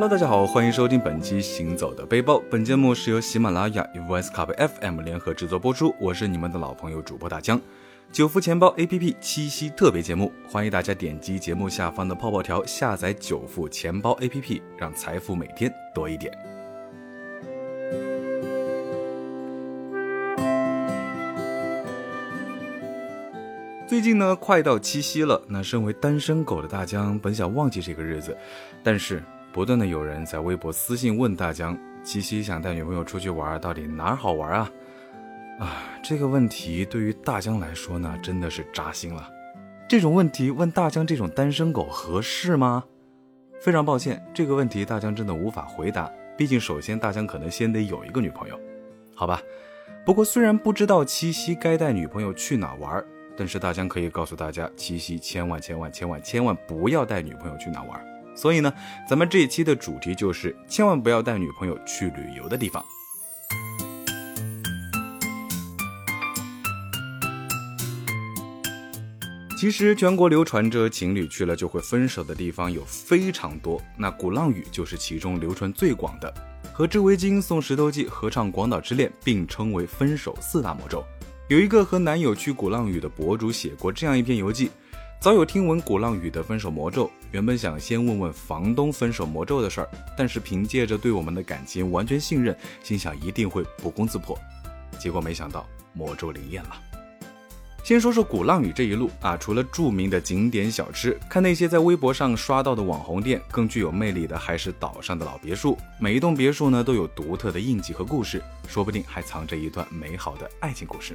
Hello，大家好，欢迎收听本期《行走的背包》。本节目是由喜马拉雅与 Voice Cup FM 联合制作播出。我是你们的老朋友主播大江。九福钱包 APP 七夕特别节目，欢迎大家点击节目下方的泡泡条下载九福钱包 APP，让财富每天多一点。最近呢，快到七夕了。那身为单身狗的大江，本想忘记这个日子，但是不断的有人在微博私信问大江，七夕想带女朋友出去玩，到底哪儿好玩啊？啊，这个问题对于大江来说呢，真的是扎心了。这种问题问大江这种单身狗合适吗？非常抱歉，这个问题大江真的无法回答。毕竟，首先大江可能先得有一个女朋友，好吧？不过虽然不知道七夕该带女朋友去哪玩。但是大江可以告诉大家，七夕千万千万千万千万不要带女朋友去哪玩。所以呢，咱们这一期的主题就是千万不要带女朋友去旅游的地方。其实全国流传着情侣去了就会分手的地方有非常多，那鼓浪屿就是其中流传最广的，和织围巾、送石头记、合唱《广岛之恋》并称为分手四大魔咒。有一个和男友去鼓浪屿的博主写过这样一篇游记，早有听闻鼓浪屿的分手魔咒，原本想先问问房东分手魔咒的事儿，但是凭借着对我们的感情完全信任，心想一定会不攻自破，结果没想到魔咒灵验了。先说说鼓浪屿这一路啊，除了著名的景点小吃，看那些在微博上刷到的网红店，更具有魅力的还是岛上的老别墅，每一栋别墅呢都有独特的印记和故事，说不定还藏着一段美好的爱情故事。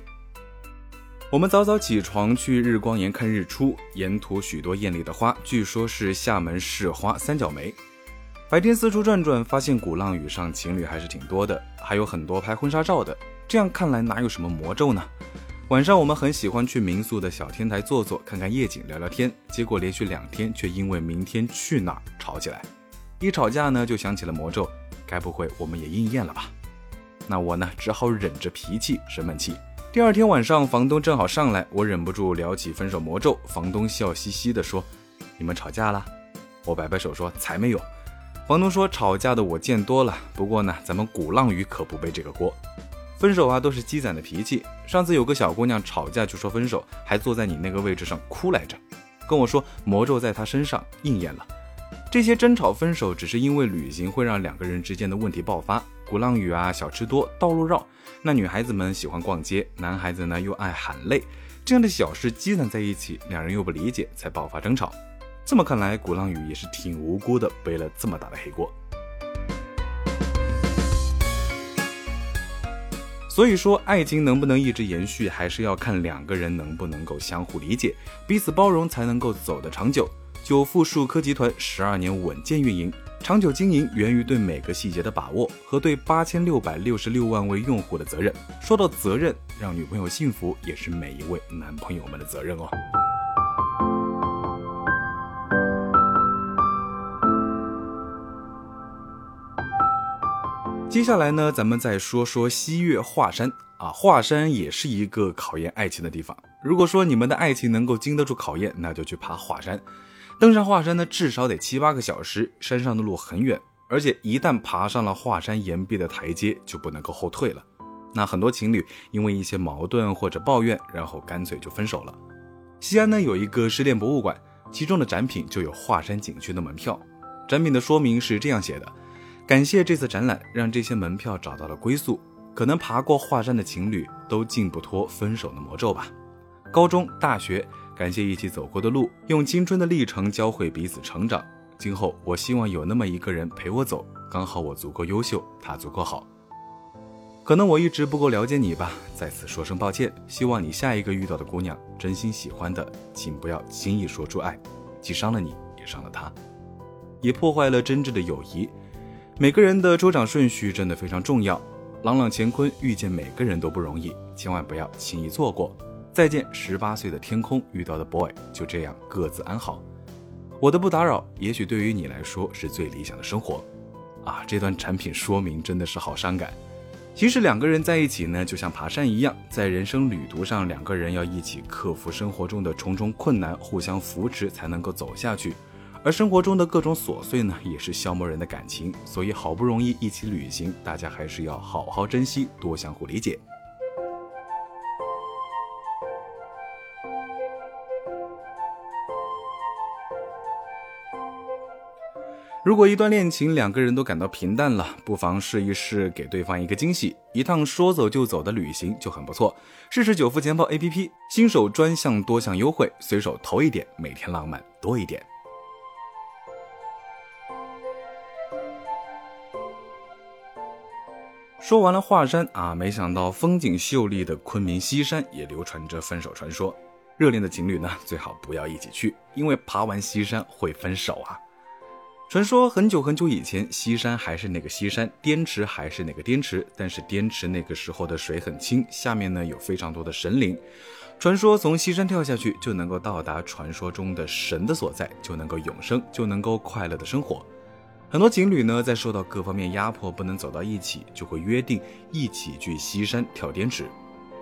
我们早早起床去日光岩看日出，沿途许多艳丽的花，据说是厦门市花三角梅。白天四处转转，发现鼓浪屿上情侣还是挺多的，还有很多拍婚纱照的。这样看来哪有什么魔咒呢？晚上我们很喜欢去民宿的小天台坐坐，看看夜景，聊聊天。结果连续两天却因为明天去哪儿吵起来，一吵架呢就想起了魔咒，该不会我们也应验了吧？那我呢只好忍着脾气生闷气。第二天晚上，房东正好上来，我忍不住聊起分手魔咒。房东笑嘻嘻地说：“你们吵架了？”我摆摆手说：“才没有。”房东说：“吵架的我见多了，不过呢，咱们鼓浪屿可不背这个锅。分手啊，都是积攒的脾气。上次有个小姑娘吵架就说分手，还坐在你那个位置上哭来着，跟我说魔咒在她身上应验了。这些争吵分手，只是因为旅行会让两个人之间的问题爆发。鼓浪屿啊，小吃多，道路绕。”那女孩子们喜欢逛街，男孩子呢又爱喊累，这样的小事积攒在一起，两人又不理解，才爆发争吵。这么看来，鼓浪屿也是挺无辜的，背了这么大的黑锅。所以说，爱情能不能一直延续，还是要看两个人能不能够相互理解，彼此包容，才能够走得长久。久富数科集团十二年稳健运营。长久经营源于对每个细节的把握和对八千六百六十六万位用户的责任。说到责任，让女朋友幸福也是每一位男朋友们的责任哦。接下来呢，咱们再说说西岳华山啊，华山也是一个考验爱情的地方。如果说你们的爱情能够经得住考验，那就去爬华山。登上华山呢，至少得七八个小时，山上的路很远，而且一旦爬上了华山岩壁的台阶，就不能够后退了。那很多情侣因为一些矛盾或者抱怨，然后干脆就分手了。西安呢有一个失恋博物馆，其中的展品就有华山景区的门票。展品的说明是这样写的：感谢这次展览，让这些门票找到了归宿。可能爬过华山的情侣都禁不脱分手的魔咒吧。高中、大学。感谢一起走过的路，用青春的历程教会彼此成长。今后我希望有那么一个人陪我走，刚好我足够优秀，他足够好。可能我一直不够了解你吧，在此说声抱歉。希望你下一个遇到的姑娘，真心喜欢的，请不要轻易说出爱，既伤了你，也伤了他，也破坏了真挚的友谊。每个人的出场顺序真的非常重要。朗朗乾坤，遇见每个人都不容易，千万不要轻易错过。再见，十八岁的天空遇到的 boy，就这样各自安好。我的不打扰，也许对于你来说是最理想的生活。啊，这段产品说明真的是好伤感。其实两个人在一起呢，就像爬山一样，在人生旅途上，两个人要一起克服生活中的重重困难，互相扶持才能够走下去。而生活中的各种琐碎呢，也是消磨人的感情。所以好不容易一起旅行，大家还是要好好珍惜，多相互理解。如果一段恋情两个人都感到平淡了，不妨试一试给对方一个惊喜，一趟说走就走的旅行就很不错。试试九付钱包 APP，新手专项多项优惠，随手投一点，每天浪漫多一点。说完了华山啊，没想到风景秀丽的昆明西山也流传着分手传说。热恋的情侣呢，最好不要一起去，因为爬完西山会分手啊。传说很久很久以前，西山还是那个西山，滇池还是那个滇池，但是滇池那个时候的水很清，下面呢有非常多的神灵。传说从西山跳下去就能够到达传说中的神的所在，就能够永生，就能够快乐的生活。很多情侣呢在受到各方面压迫不能走到一起，就会约定一起去西山跳滇池。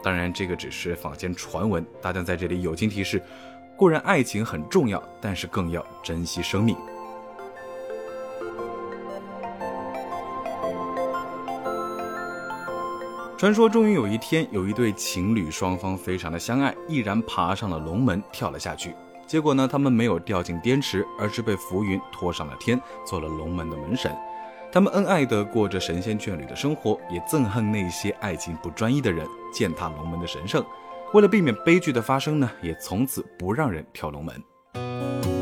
当然，这个只是坊间传闻，大家在这里友情提示：固然爱情很重要，但是更要珍惜生命。传说终于有一天，有一对情侣，双方非常的相爱，毅然爬上了龙门，跳了下去。结果呢，他们没有掉进滇池，而是被浮云拖上了天，做了龙门的门神。他们恩爱的过着神仙眷侣的生活，也憎恨那些爱情不专一的人践踏龙门的神圣。为了避免悲剧的发生呢，也从此不让人跳龙门。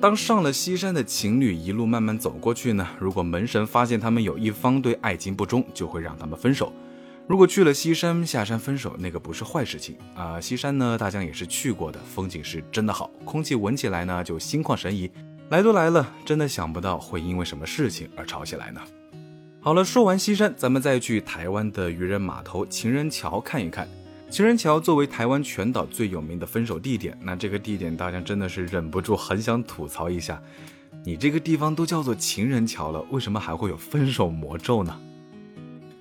当上了西山的情侣一路慢慢走过去呢，如果门神发现他们有一方对爱情不忠，就会让他们分手。如果去了西山下山分手，那个不是坏事情啊。西山呢，大江也是去过的，风景是真的好，空气闻起来呢就心旷神怡。来都来了，真的想不到会因为什么事情而吵起来呢。好了，说完西山，咱们再去台湾的渔人码头情人桥看一看。情人桥作为台湾全岛最有名的分手地点，那这个地点大家真的是忍不住很想吐槽一下。你这个地方都叫做情人桥了，为什么还会有分手魔咒呢？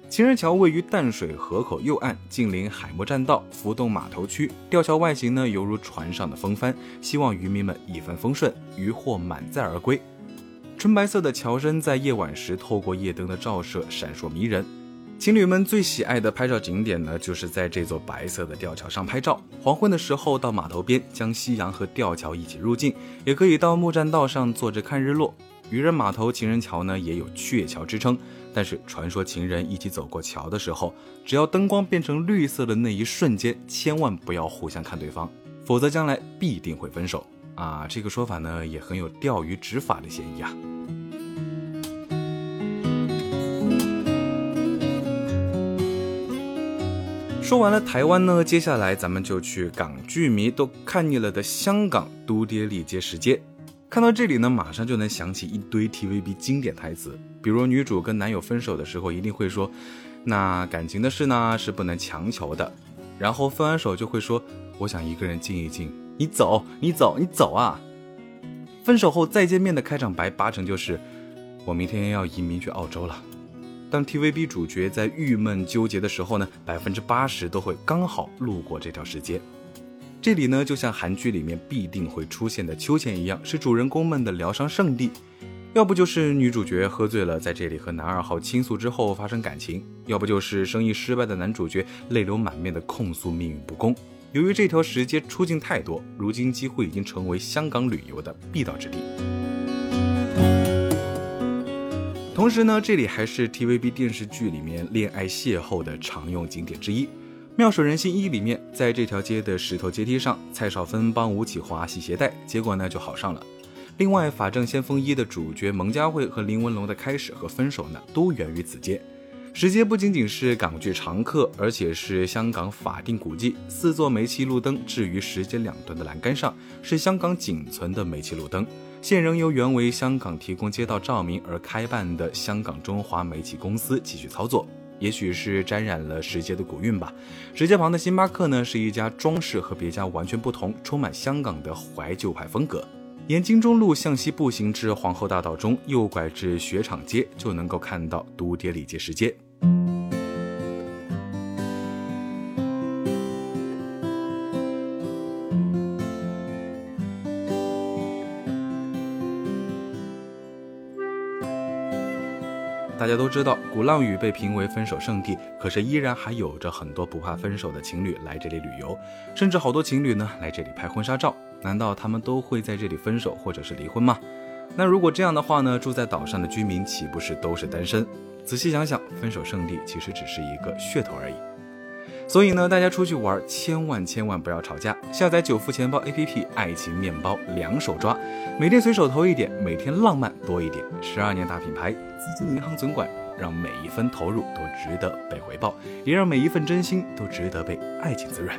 情人桥位于淡水河口右岸，近邻海默栈道、浮动码头区。吊桥外形呢，犹如船上的风帆，希望渔民们一帆风顺，渔获满载而归。纯白色的桥身在夜晚时透过夜灯的照射，闪烁迷人。情侣们最喜爱的拍照景点呢，就是在这座白色的吊桥上拍照。黄昏的时候到码头边，将夕阳和吊桥一起入镜；也可以到木栈道上坐着看日落。渔人码头情人桥呢，也有鹊桥之称。但是传说情人一起走过桥的时候，只要灯光变成绿色的那一瞬间，千万不要互相看对方，否则将来必定会分手啊！这个说法呢，也很有钓鱼执法的嫌疑啊。说完了台湾呢，接下来咱们就去港剧迷都看腻了的香港都爹利街十街。看到这里呢，马上就能想起一堆 TVB 经典台词，比如女主跟男友分手的时候，一定会说：“那感情的事呢，是不能强求的。”然后分完手就会说：“我想一个人静一静，你走，你走，你走啊！”分手后再见面的开场白八成就是：“我明天要移民去澳洲了。”当 TVB 主角在郁闷纠结的时候呢，百分之八十都会刚好路过这条石阶。这里呢，就像韩剧里面必定会出现的秋千一样，是主人公们的疗伤圣地。要不就是女主角喝醉了，在这里和男二号倾诉之后发生感情；要不就是生意失败的男主角泪流满面的控诉命运不公。由于这条石阶出境太多，如今几乎已经成为香港旅游的必到之地。同时呢，这里还是 TVB 电视剧里面恋爱邂逅的常用景点之一。《妙手仁心一》里面，在这条街的石头阶梯上，蔡少芬帮吴启华系鞋带，结果呢就好上了。另外，《法证先锋一》的主角蒙嘉慧和林文龙的开始和分手呢，都源于此街。石阶不仅仅是港剧常客，而且是香港法定古迹。四座煤气路灯置于石阶两端的栏杆上，是香港仅存的煤气路灯。现仍由原为香港提供街道照明而开办的香港中华煤气公司继续操作，也许是沾染了石阶的古韵吧。石阶旁的星巴克呢，是一家装饰和别家完全不同、充满香港的怀旧派风格。沿金钟路向西步行至皇后大道中，右拐至雪场街，就能够看到都爹里街石阶。大家都知道，鼓浪屿被评为分手圣地，可是依然还有着很多不怕分手的情侣来这里旅游，甚至好多情侣呢来这里拍婚纱照。难道他们都会在这里分手或者是离婚吗？那如果这样的话呢？住在岛上的居民岂不是都是单身？仔细想想，分手圣地其实只是一个噱头而已。所以呢，大家出去玩千万千万不要吵架。下载九付钱包 APP，爱情面包两手抓，每天随手投一点，每天浪漫多一点。十二年大品牌，资金银行总管，让每一分投入都值得被回报，也让每一份真心都值得被爱情滋润。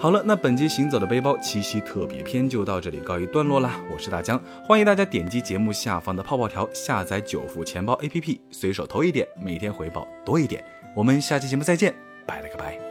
好了，那本期行走的背包七夕特别篇就到这里告一段落啦。我是大江，欢迎大家点击节目下方的泡泡条，下载九付钱包 APP，随手投一点，每天回报多一点。我们下期节目再见，拜了个拜。